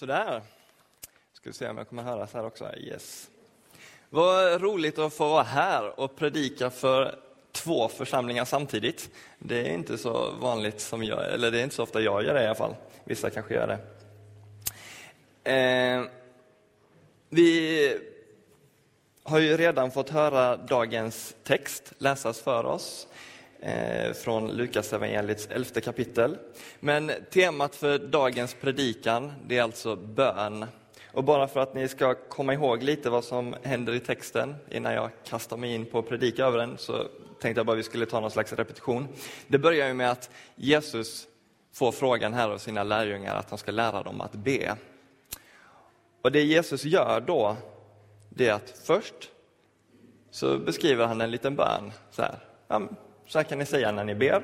Sådär. Ska vi se om jag kommer höras här också. Yes. Vad roligt att få vara här och predika för två församlingar samtidigt. Det är inte så vanligt som jag, eller det är inte så ofta jag gör det i alla fall. Vissa kanske gör det. Eh, vi har ju redan fått höra dagens text läsas för oss Eh, från Lukas evangeliets elfte kapitel. Men temat för dagens predikan, det är alltså bön. Och bara för att ni ska komma ihåg lite vad som händer i texten innan jag kastar mig in på att predika över den, så tänkte jag bara vi skulle ta någon slags repetition. Det börjar ju med att Jesus får frågan här av sina lärjungar att han ska lära dem att be. Och det Jesus gör då, det är att först så beskriver han en liten bön. Så här, så här kan ni säga när ni ber.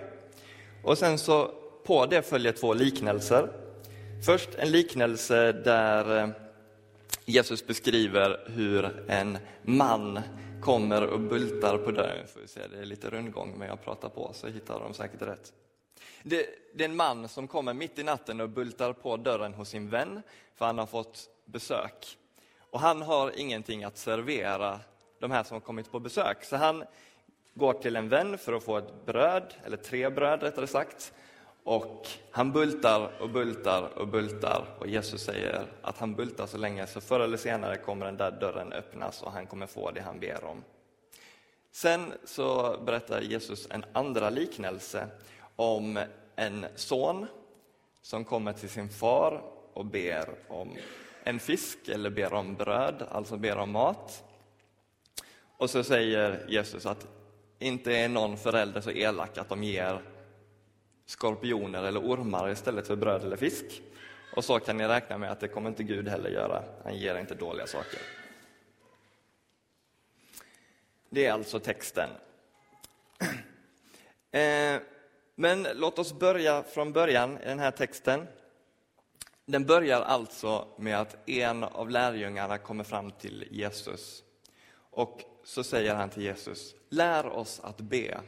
Och sen så på det följer två liknelser. Först en liknelse där eh, Jesus beskriver hur en man kommer och bultar på dörren. Får vi se, det är lite rundgång, men jag pratar på så hittar de säkert rätt. Det, det, är en man som kommer mitt i natten och bultar på dörren hos sin vän, för han har fått besök. Och han har ingenting att servera de här som har kommit på besök, så han går till en vän för att få ett bröd, eller tre bröd rättare sagt. Och han bultar och bultar och bultar och Jesus säger att han bultar så länge så förr eller senare kommer den där dörren öppnas och han kommer få det han ber om. Sen så berättar Jesus en andra liknelse om en son som kommer till sin far och ber om en fisk eller ber om bröd, alltså ber om mat. Och så säger Jesus att inte är någon förälder så elak att de ger skorpioner eller ormar istället för bröd eller fisk. Och så kan ni räkna med att det kommer inte Gud heller göra. Han ger inte dåliga saker. Det är alltså texten. Eh, men låt oss börja från början i den här texten. Den börjar alltså med att en av lärjungarna kommer fram till Jesus. Och så säger han till Jesus, lär oss att be,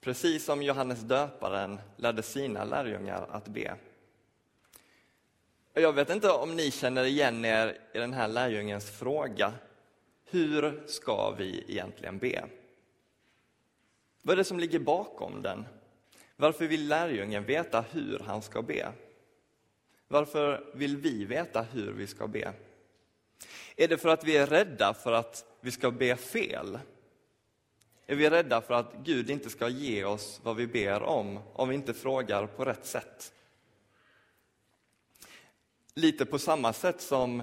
precis som Johannes döparen lärde sina lärjungar att be. Jag vet inte om ni känner igen er i den här lärjungens fråga. Hur ska vi egentligen be? Vad är det som ligger bakom den? Varför vill lärjungen veta hur han ska be? Varför vill vi veta hur vi ska be? Är det för att vi är rädda för att vi ska be fel? Är vi rädda för att Gud inte ska ge oss vad vi ber om, om vi inte frågar på rätt sätt? Lite på samma sätt som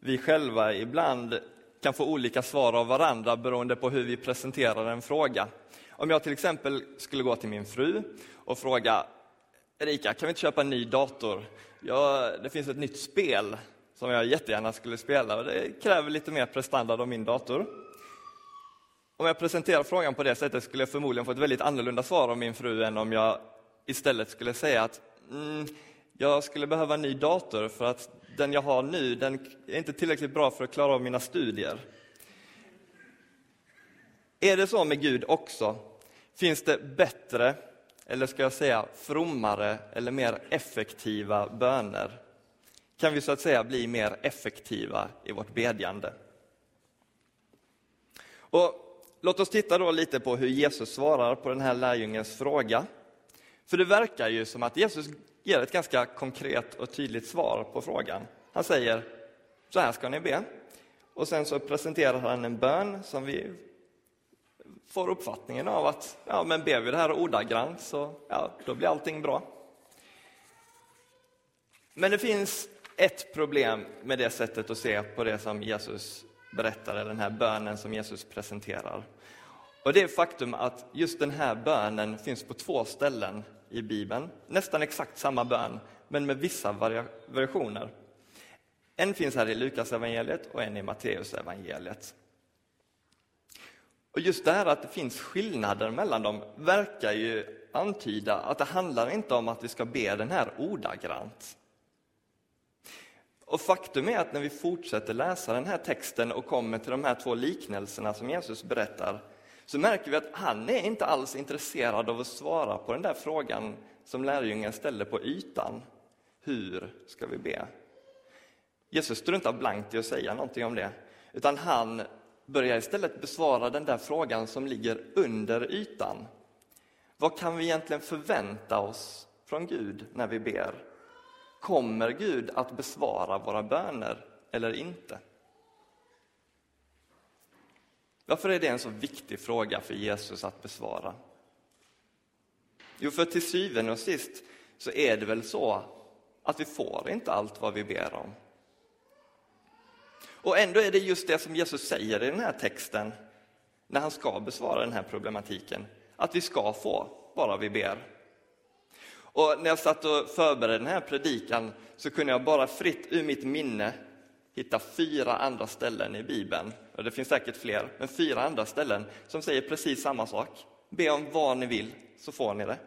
vi själva ibland kan få olika svar av varandra beroende på hur vi presenterar en fråga. Om jag till exempel skulle gå till min fru och fråga Erika, kan vi inte köpa en ny dator? Ja, det finns ett nytt spel som jag jättegärna skulle spela och det kräver lite mer prestanda av min dator. Om jag presenterar frågan på det sättet skulle jag förmodligen få ett väldigt annorlunda svar av min fru än om jag istället skulle säga att mm, jag skulle behöva en ny dator för att den jag har nu den är inte tillräckligt bra för att klara av mina studier. Är det så med Gud också? Finns det bättre, eller ska jag säga frommare eller mer effektiva böner? Kan vi så att säga bli mer effektiva i vårt bedjande? Och Låt oss titta då lite på hur Jesus svarar på den här lärjungens fråga. För det verkar ju som att Jesus ger ett ganska konkret och tydligt svar på frågan. Han säger, så här ska ni be. Och sen så presenterar han en bön som vi får uppfattningen av att, ja men ber vi det här ordagrant så, ja, då blir allting bra. Men det finns ett problem med det sättet att se på det som Jesus berättar, den här bönen som Jesus presenterar. Och det är faktum att just den här bönen finns på två ställen i Bibeln. Nästan exakt samma bön, men med vissa variationer. En finns här i Lukas evangeliet och en i Matteus evangeliet. Och just det här att det finns skillnader mellan dem verkar ju antyda att det handlar inte om att vi ska be den här ordagrant. Och faktum är att när vi fortsätter läsa den här texten och kommer till de här två liknelserna som Jesus berättar, så märker vi att han är inte alls intresserad av att svara på den där frågan som lärjungen ställer på ytan. Hur ska vi be? Jesus struntar blankt i att säga någonting om det, utan han börjar istället besvara den där frågan som ligger under ytan. Vad kan vi egentligen förvänta oss från Gud när vi ber? Kommer Gud att besvara våra böner eller inte? Varför är det en så viktig fråga för Jesus att besvara? Jo, för till syvende och sist så är det väl så att vi får inte allt vad vi ber om. Och ändå är det just det som Jesus säger i den här texten när han ska besvara den här problematiken, att vi ska få bara vi ber. Och när jag satt och förberedde den här predikan så kunde jag bara fritt ur mitt minne hitta fyra andra ställen i Bibeln, och det finns säkert fler, men fyra andra ställen som säger precis samma sak. Be om vad ni vill, så får ni det.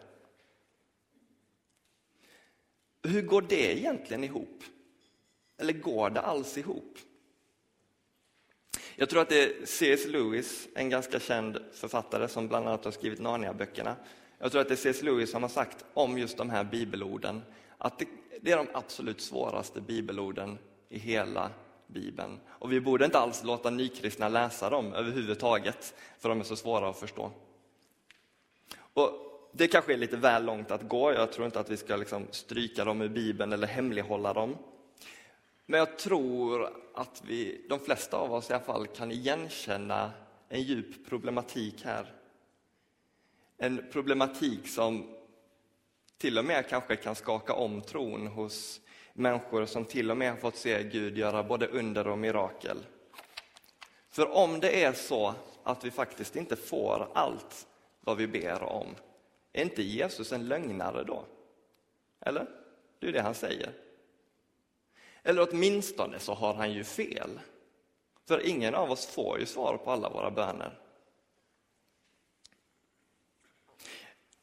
Hur går det egentligen ihop? Eller går det alls ihop? Jag tror att det är C.S. Lewis, en ganska känd författare som bland annat har skrivit Narnia-böckerna. Jag tror att det är C.S. Lewis som har sagt om just de här bibelorden att det, det är de absolut svåraste bibelorden i hela Bibeln. Och vi borde inte alls låta nykristna läsa dem överhuvudtaget, för de är så svåra att förstå. Och det kanske är lite väl långt att gå. Jag tror inte att vi ska liksom stryka dem ur Bibeln eller hemlighålla dem. Men jag tror att vi, de flesta av oss i alla fall kan igenkänna en djup problematik här. En problematik som till och med kanske kan skaka om tron hos människor som till och med har fått se Gud göra både under och mirakel. För om det är så att vi faktiskt inte får allt vad vi ber om, är inte Jesus en lögnare då? Eller? Det är det han säger. Eller åtminstone så har han ju fel. För ingen av oss får ju svar på alla våra böner.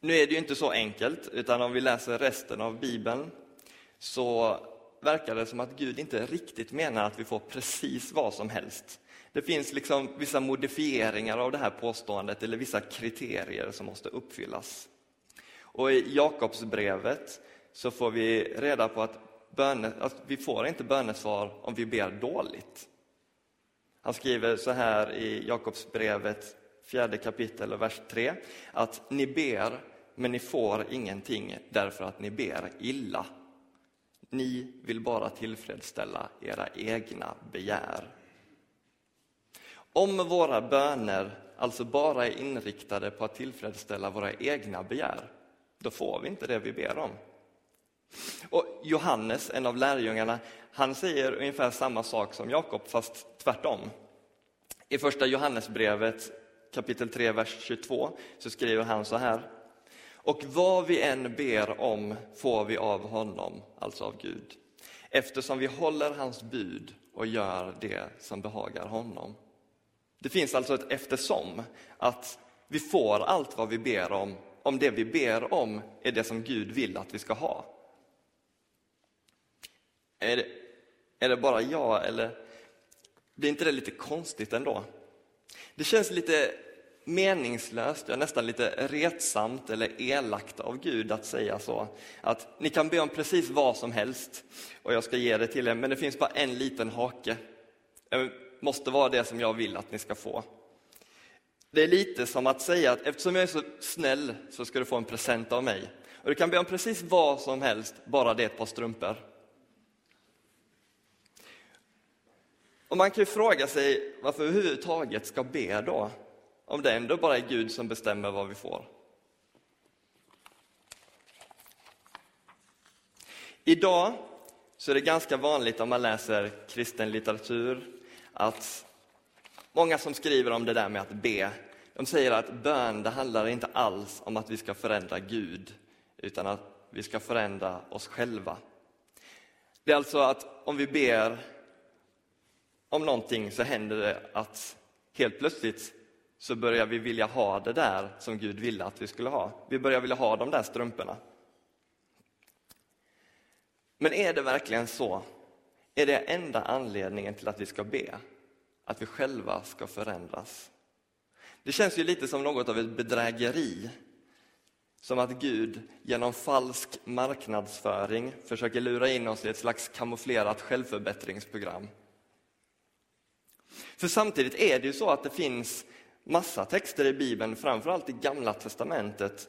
Nu är det ju inte så enkelt, utan om vi läser resten av Bibeln så verkar det som att Gud inte riktigt menar att vi får precis vad som helst. Det finns liksom vissa modifieringar av det här påståendet eller vissa kriterier som måste uppfyllas. Och i Jakobsbrevet så får vi reda på att, böne, att vi får inte bönesvar om vi ber dåligt. Han skriver så här i Jakobsbrevet, fjärde kapitel och vers 3, att ni ber, men ni får ingenting därför att ni ber illa. Ni vill bara tillfredsställa era egna begär. Om våra böner alltså bara är inriktade på att tillfredsställa våra egna begär, då får vi inte det vi ber om. Och Johannes, en av lärjungarna, han säger ungefär samma sak som Jakob, fast tvärtom. I första Johannesbrevet kapitel 3, vers 22 så skriver han så här. Och vad vi än ber om får vi av honom, alltså av Gud, eftersom vi håller hans bud och gör det som behagar honom. Det finns alltså ett eftersom, att vi får allt vad vi ber om, om det vi ber om är det som Gud vill att vi ska ha. Är det, är det bara jag, eller blir inte det lite konstigt ändå? Det känns lite meningslöst, ja, nästan lite retsamt eller elakt av Gud att säga så. Att ni kan be om precis vad som helst och jag ska ge det till er, men det finns bara en liten hake. Det måste vara det som jag vill att ni ska få. Det är lite som att säga att eftersom jag är så snäll så ska du få en present av mig. Och du kan be om precis vad som helst, bara det är ett par strumpor. Och man kan ju fråga sig varför överhuvudtaget ska be då, om det ändå bara är Gud som bestämmer vad vi får. Idag så är det ganska vanligt om man läser kristen litteratur att många som skriver om det där med att be, de säger att bön det handlar inte alls om att vi ska förändra Gud, utan att vi ska förändra oss själva. Det är alltså att om vi ber om någonting så händer det att helt plötsligt så börjar vi vilja ha det där som Gud ville att vi skulle ha. Vi börjar vilja ha de där strumporna. Men är det verkligen så? Är det enda anledningen till att vi ska be? Att vi själva ska förändras? Det känns ju lite som något av ett bedrägeri. Som att Gud genom falsk marknadsföring försöker lura in oss i ett slags kamouflerat självförbättringsprogram. För samtidigt är det ju så att det finns massa texter i Bibeln, framförallt i Gamla Testamentet,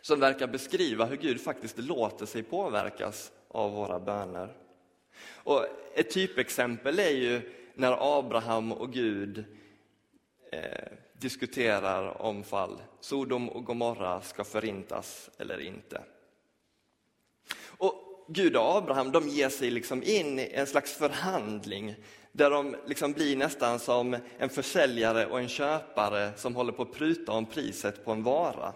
som verkar beskriva hur Gud faktiskt låter sig påverkas av våra böner. Och ett typexempel är ju när Abraham och Gud eh, diskuterar om fall Sodom och Gomorra ska förintas eller inte. Och Gud och Abraham de ger sig liksom in i en slags förhandling där de liksom blir nästan som en försäljare och en köpare som håller på att pruta om priset på en vara.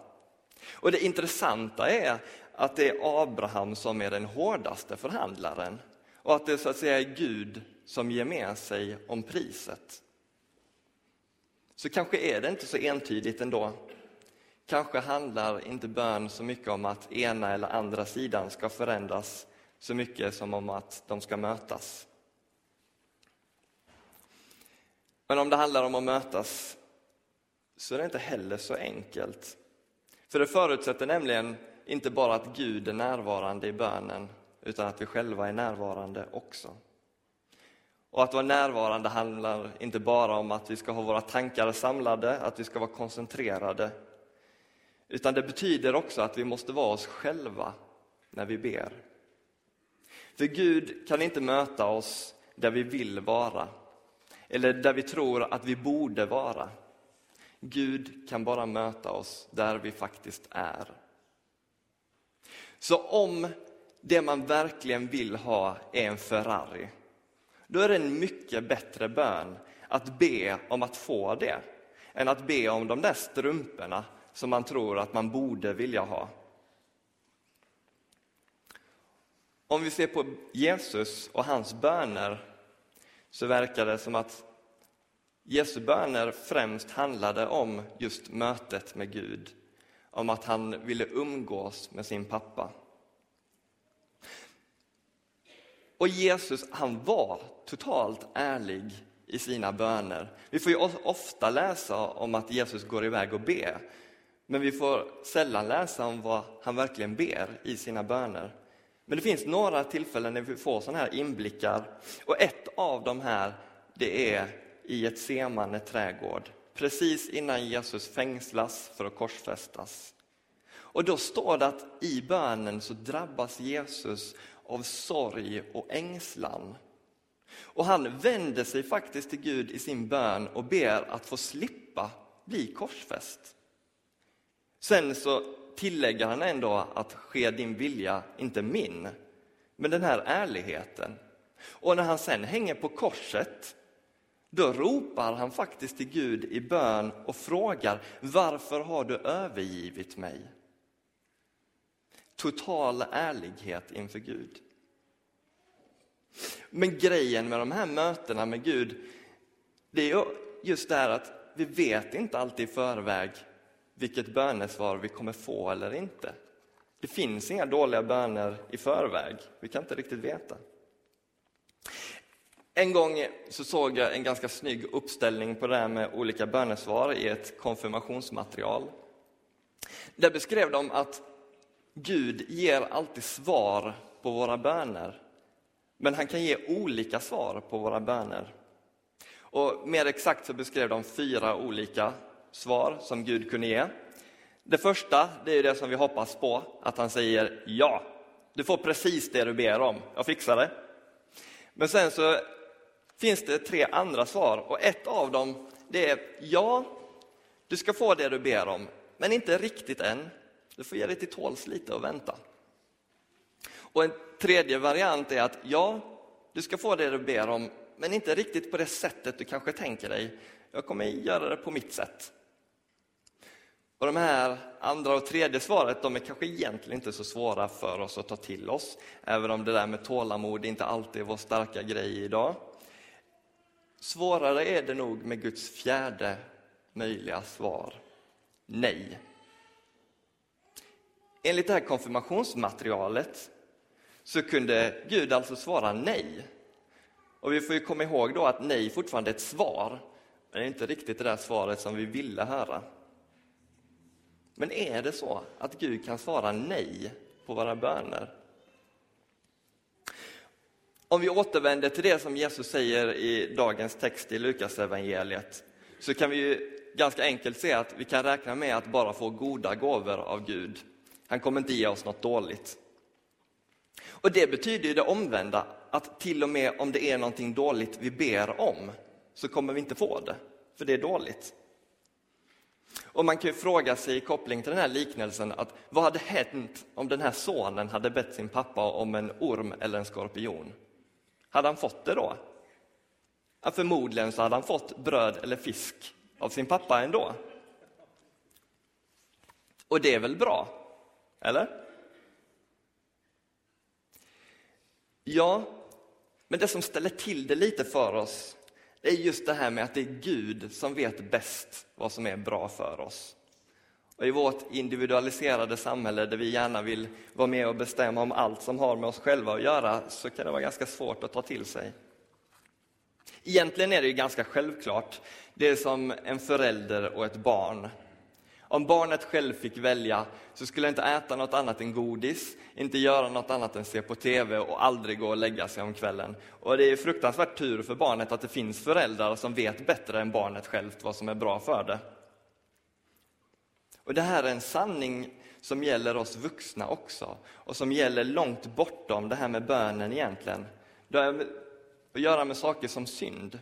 Och det intressanta är att det är Abraham som är den hårdaste förhandlaren och att det så att säga är Gud som ger med sig om priset. Så kanske är det inte så entydigt ändå. Kanske handlar inte bön så mycket om att ena eller andra sidan ska förändras så mycket som om att de ska mötas. Men om det handlar om att mötas så är det inte heller så enkelt. För det förutsätter nämligen inte bara att Gud är närvarande i bönen, utan att vi själva är närvarande också. Och att vara närvarande handlar inte bara om att vi ska ha våra tankar samlade, att vi ska vara koncentrerade, utan det betyder också att vi måste vara oss själva när vi ber. För Gud kan inte möta oss där vi vill vara, eller där vi tror att vi borde vara. Gud kan bara möta oss där vi faktiskt är. Så om det man verkligen vill ha är en Ferrari, då är det en mycket bättre bön att be om att få det, än att be om de där strumporna som man tror att man borde vilja ha. Om vi ser på Jesus och hans böner så verkar det som att Jesu böner främst handlade om just mötet med Gud, om att han ville umgås med sin pappa. Och Jesus han var totalt ärlig i sina böner. Vi får ju ofta läsa om att Jesus går iväg och ber, men vi får sällan läsa om vad han verkligen ber i sina böner. Men det finns några tillfällen när vi får sådana här inblickar och ett av de här det är i ett semane trädgård precis innan Jesus fängslas för att korsfästas. Och då står det att i bönen så drabbas Jesus av sorg och ängslan. Och han vänder sig faktiskt till Gud i sin bön och ber att få slippa bli korsfäst. Sen så tillägger han ändå att ske din vilja, inte min. Men den här ärligheten. Och när han sen hänger på korset, då ropar han faktiskt till Gud i bön och frågar varför har du övergivit mig? Total ärlighet inför Gud. Men grejen med de här mötena med Gud, det är just det här att vi vet inte alltid i förväg vilket bönesvar vi kommer få eller inte. Det finns inga dåliga böner i förväg, vi kan inte riktigt veta. En gång så såg jag en ganska snygg uppställning på det här med olika bönesvar i ett konfirmationsmaterial. Där beskrev de att Gud ger alltid svar på våra böner, men han kan ge olika svar på våra böner. Och mer exakt så beskrev de fyra olika svar som Gud kunde ge. Det första, det är det som vi hoppas på, att han säger ja. Du får precis det du ber om, jag fixar det. Men sen så finns det tre andra svar och ett av dem det är ja, du ska få det du ber om, men inte riktigt än. Du får ge dig till tåls lite och vänta. Och en tredje variant är att ja, du ska få det du ber om, men inte riktigt på det sättet du kanske tänker dig. Jag kommer göra det på mitt sätt. Och de här andra och tredje svaret, de är kanske egentligen inte så svåra för oss att ta till oss, även om det där med tålamod inte alltid är vår starka grej idag. Svårare är det nog med Guds fjärde möjliga svar, nej. Enligt det här konfirmationsmaterialet så kunde Gud alltså svara nej. Och vi får ju komma ihåg då att nej fortfarande är ett svar, men det är inte riktigt det där svaret som vi ville höra. Men är det så att Gud kan svara nej på våra böner? Om vi återvänder till det som Jesus säger i dagens text i Lukas evangeliet så kan vi ju ganska enkelt se att vi kan räkna med att bara få goda gåvor av Gud. Han kommer inte ge oss något dåligt. Och det betyder ju det omvända, att till och med om det är någonting dåligt vi ber om så kommer vi inte få det, för det är dåligt. Och man kan ju fråga sig i koppling till den här liknelsen att vad hade hänt om den här sonen hade bett sin pappa om en orm eller en skorpion? Hade han fått det då? Ja, förmodligen så hade han fått bröd eller fisk av sin pappa ändå. Och det är väl bra? Eller? Ja, men det som ställer till det lite för oss det är just det här med att det är Gud som vet bäst vad som är bra för oss. Och I vårt individualiserade samhälle där vi gärna vill vara med och bestämma om allt som har med oss själva att göra så kan det vara ganska svårt att ta till sig. Egentligen är det ju ganska självklart. Det är som en förälder och ett barn. Om barnet själv fick välja så skulle det inte äta något annat än godis, inte göra något annat än se på TV och aldrig gå och lägga sig om kvällen. Och det är fruktansvärt tur för barnet att det finns föräldrar som vet bättre än barnet självt vad som är bra för det. Och det här är en sanning som gäller oss vuxna också och som gäller långt bortom det här med bönen egentligen. Det har att göra med saker som synd.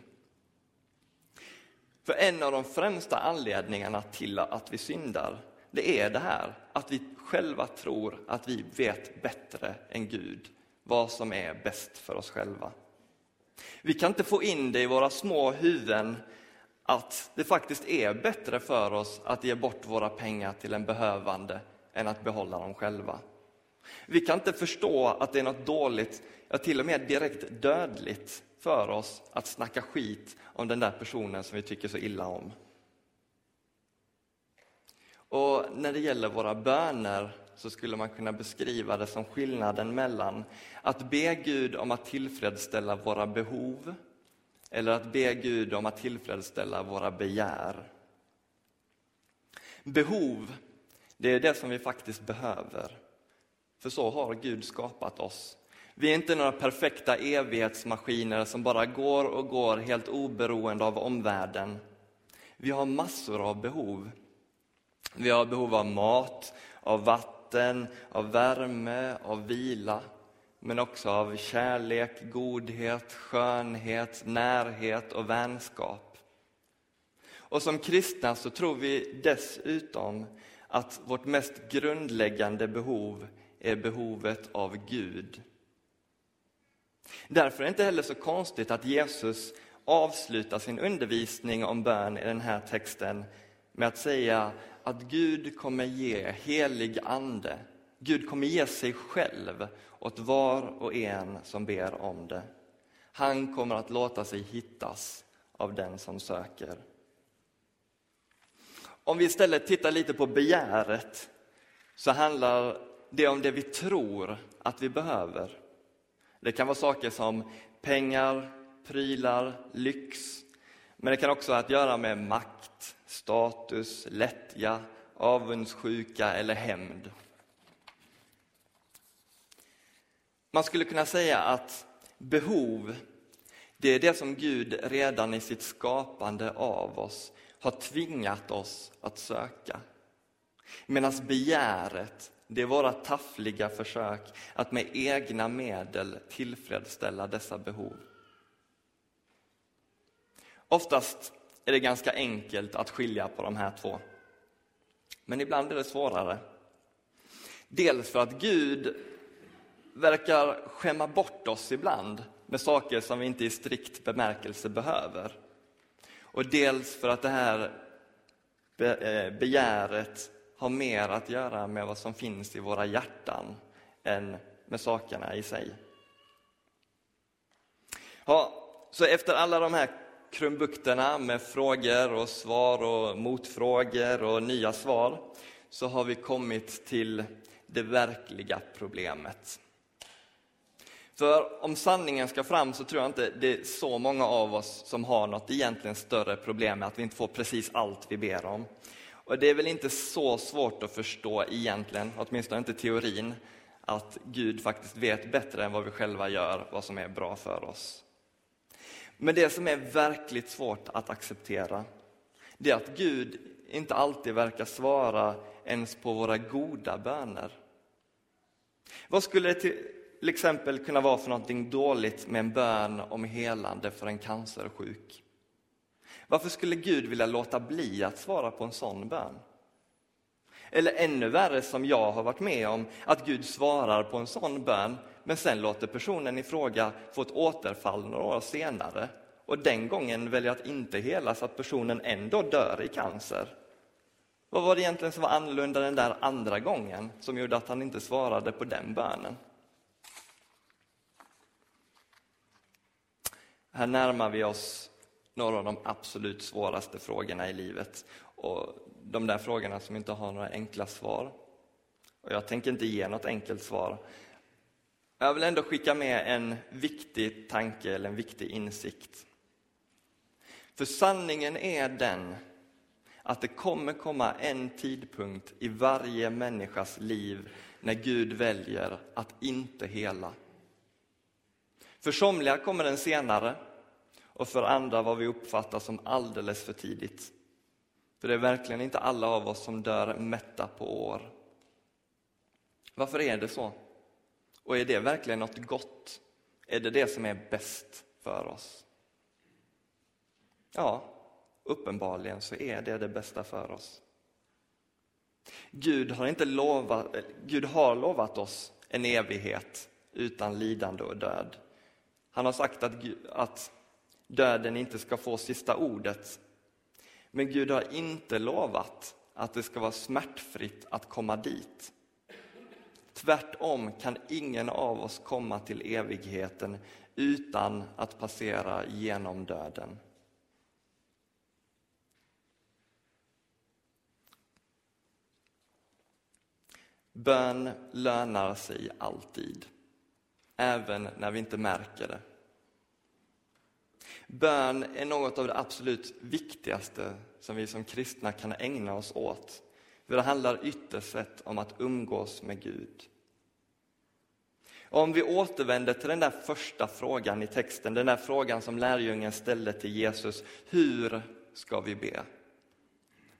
För en av de främsta anledningarna till att vi syndar, det är det här att vi själva tror att vi vet bättre än Gud vad som är bäst för oss själva. Vi kan inte få in det i våra små huvuden att det faktiskt är bättre för oss att ge bort våra pengar till en behövande än att behålla dem själva. Vi kan inte förstå att det är något dåligt, ja till och med direkt dödligt för oss att snacka skit om den där personen som vi tycker så illa om. Och när det gäller våra böner så skulle man kunna beskriva det som skillnaden mellan att be Gud om att tillfredsställa våra behov eller att be Gud om att tillfredsställa våra begär. Behov, det är det som vi faktiskt behöver. För så har Gud skapat oss. Vi är inte några perfekta evighetsmaskiner som bara går och går helt oberoende av omvärlden. Vi har massor av behov. Vi har behov av mat, av vatten, av värme, av vila men också av kärlek, godhet, skönhet, närhet och vänskap. Och som kristna så tror vi dessutom att vårt mest grundläggande behov är behovet av Gud. Därför är det inte heller så konstigt att Jesus avslutar sin undervisning om bön i den här texten med att säga att Gud kommer ge helig ande. Gud kommer ge sig själv åt var och en som ber om det. Han kommer att låta sig hittas av den som söker. Om vi istället tittar lite på begäret så handlar det om det vi tror att vi behöver. Det kan vara saker som pengar, prylar, lyx. Men det kan också ha att göra med makt, status, lättja, avundsjuka eller hämnd. Man skulle kunna säga att behov, det är det som Gud redan i sitt skapande av oss har tvingat oss att söka. Medan begäret, det är våra taffliga försök att med egna medel tillfredsställa dessa behov. Oftast är det ganska enkelt att skilja på de här två. Men ibland är det svårare. Dels för att Gud verkar skämma bort oss ibland med saker som vi inte i strikt bemärkelse behöver. Och dels för att det här eh, begäret har mer att göra med vad som finns i våra hjärtan än med sakerna i sig. Ja, så efter alla de här krumbukterna med frågor och svar och motfrågor och nya svar så har vi kommit till det verkliga problemet. För om sanningen ska fram så tror jag inte det är så många av oss som har något egentligen större problem med att vi inte får precis allt vi ber om. Och det är väl inte så svårt att förstå egentligen, åtminstone inte teorin, att Gud faktiskt vet bättre än vad vi själva gör vad som är bra för oss. Men det som är verkligt svårt att acceptera, det är att Gud inte alltid verkar svara ens på våra goda böner. Vad skulle det till exempel kunna vara för någonting dåligt med en bön om helande för en cancersjuk? Varför skulle Gud vilja låta bli att svara på en sån bön? Eller ännu värre som jag har varit med om, att Gud svarar på en sån bön men sen låter personen i fråga få ett återfall några år senare och den gången väljer att inte hela så att personen ändå dör i cancer. Vad var det egentligen som var annorlunda den där andra gången som gjorde att han inte svarade på den bönen? Här närmar vi oss några av de absolut svåraste frågorna i livet. Och de där frågorna som inte har några enkla svar. Och jag tänker inte ge något enkelt svar. Jag vill ändå skicka med en viktig tanke eller en viktig insikt. För sanningen är den att det kommer komma en tidpunkt i varje människas liv när Gud väljer att inte hela. För somliga kommer den senare och för andra vad vi uppfattar som alldeles för tidigt. För det är verkligen inte alla av oss som dör mätta på år. Varför är det så? Och är det verkligen något gott? Är det det som är bäst för oss? Ja, uppenbarligen så är det det bästa för oss. Gud har, inte lovat, Gud har lovat oss en evighet utan lidande och död. Han har sagt att, att döden inte ska få sista ordet. Men Gud har inte lovat att det ska vara smärtfritt att komma dit. Tvärtom kan ingen av oss komma till evigheten utan att passera genom döden. Bön lönar sig alltid, även när vi inte märker det. Bön är något av det absolut viktigaste som vi som kristna kan ägna oss åt. För det handlar ytterst sett om att umgås med Gud. Och om vi återvänder till den där första frågan i texten, den där frågan som lärjungen ställde till Jesus, hur ska vi be?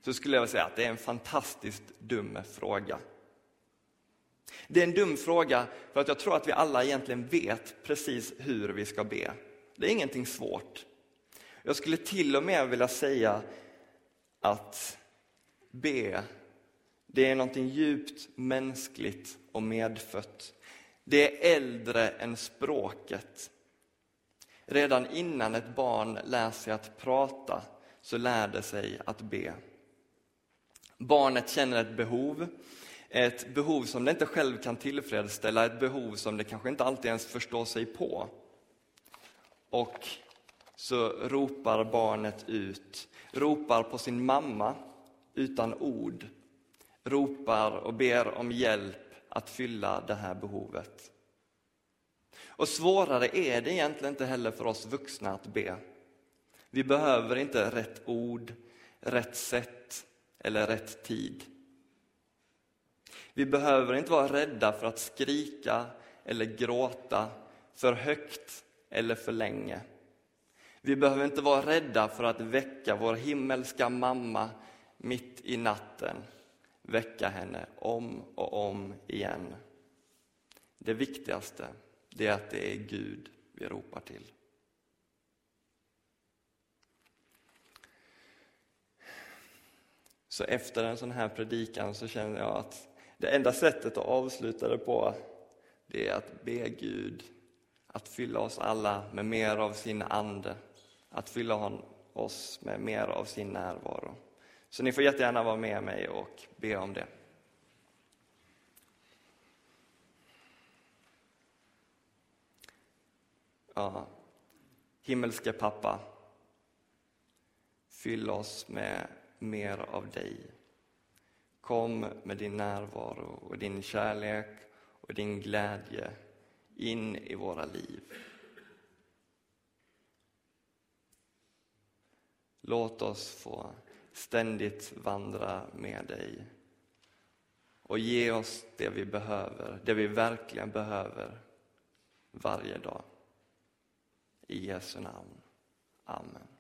Så skulle jag vilja säga att det är en fantastiskt dum fråga. Det är en dum fråga för att jag tror att vi alla egentligen vet precis hur vi ska be. Det är ingenting svårt. Jag skulle till och med vilja säga att be, det är någonting djupt mänskligt och medfött. Det är äldre än språket. Redan innan ett barn lär sig att prata så lär det sig att be. Barnet känner ett behov, ett behov som det inte själv kan tillfredsställa, ett behov som det kanske inte alltid ens förstår sig på. Och så ropar barnet ut, ropar på sin mamma utan ord, ropar och ber om hjälp att fylla det här behovet. Och svårare är det egentligen inte heller för oss vuxna att be. Vi behöver inte rätt ord, rätt sätt eller rätt tid. Vi behöver inte vara rädda för att skrika eller gråta för högt eller för länge. Vi behöver inte vara rädda för att väcka vår himmelska mamma mitt i natten. Väcka henne om och om igen. Det viktigaste det är att det är Gud vi ropar till. Så efter en sån här predikan så känner jag att det enda sättet att avsluta det på det är att be Gud att fylla oss alla med mer av sin ande, att fylla oss med mer av sin närvaro. Så ni får jättegärna vara med mig och be om det. Ja, himmelske pappa, fyll oss med mer av dig. Kom med din närvaro och din kärlek och din glädje in i våra liv. Låt oss få ständigt vandra med dig. Och ge oss det vi behöver, det vi verkligen behöver varje dag. I Jesu namn. Amen.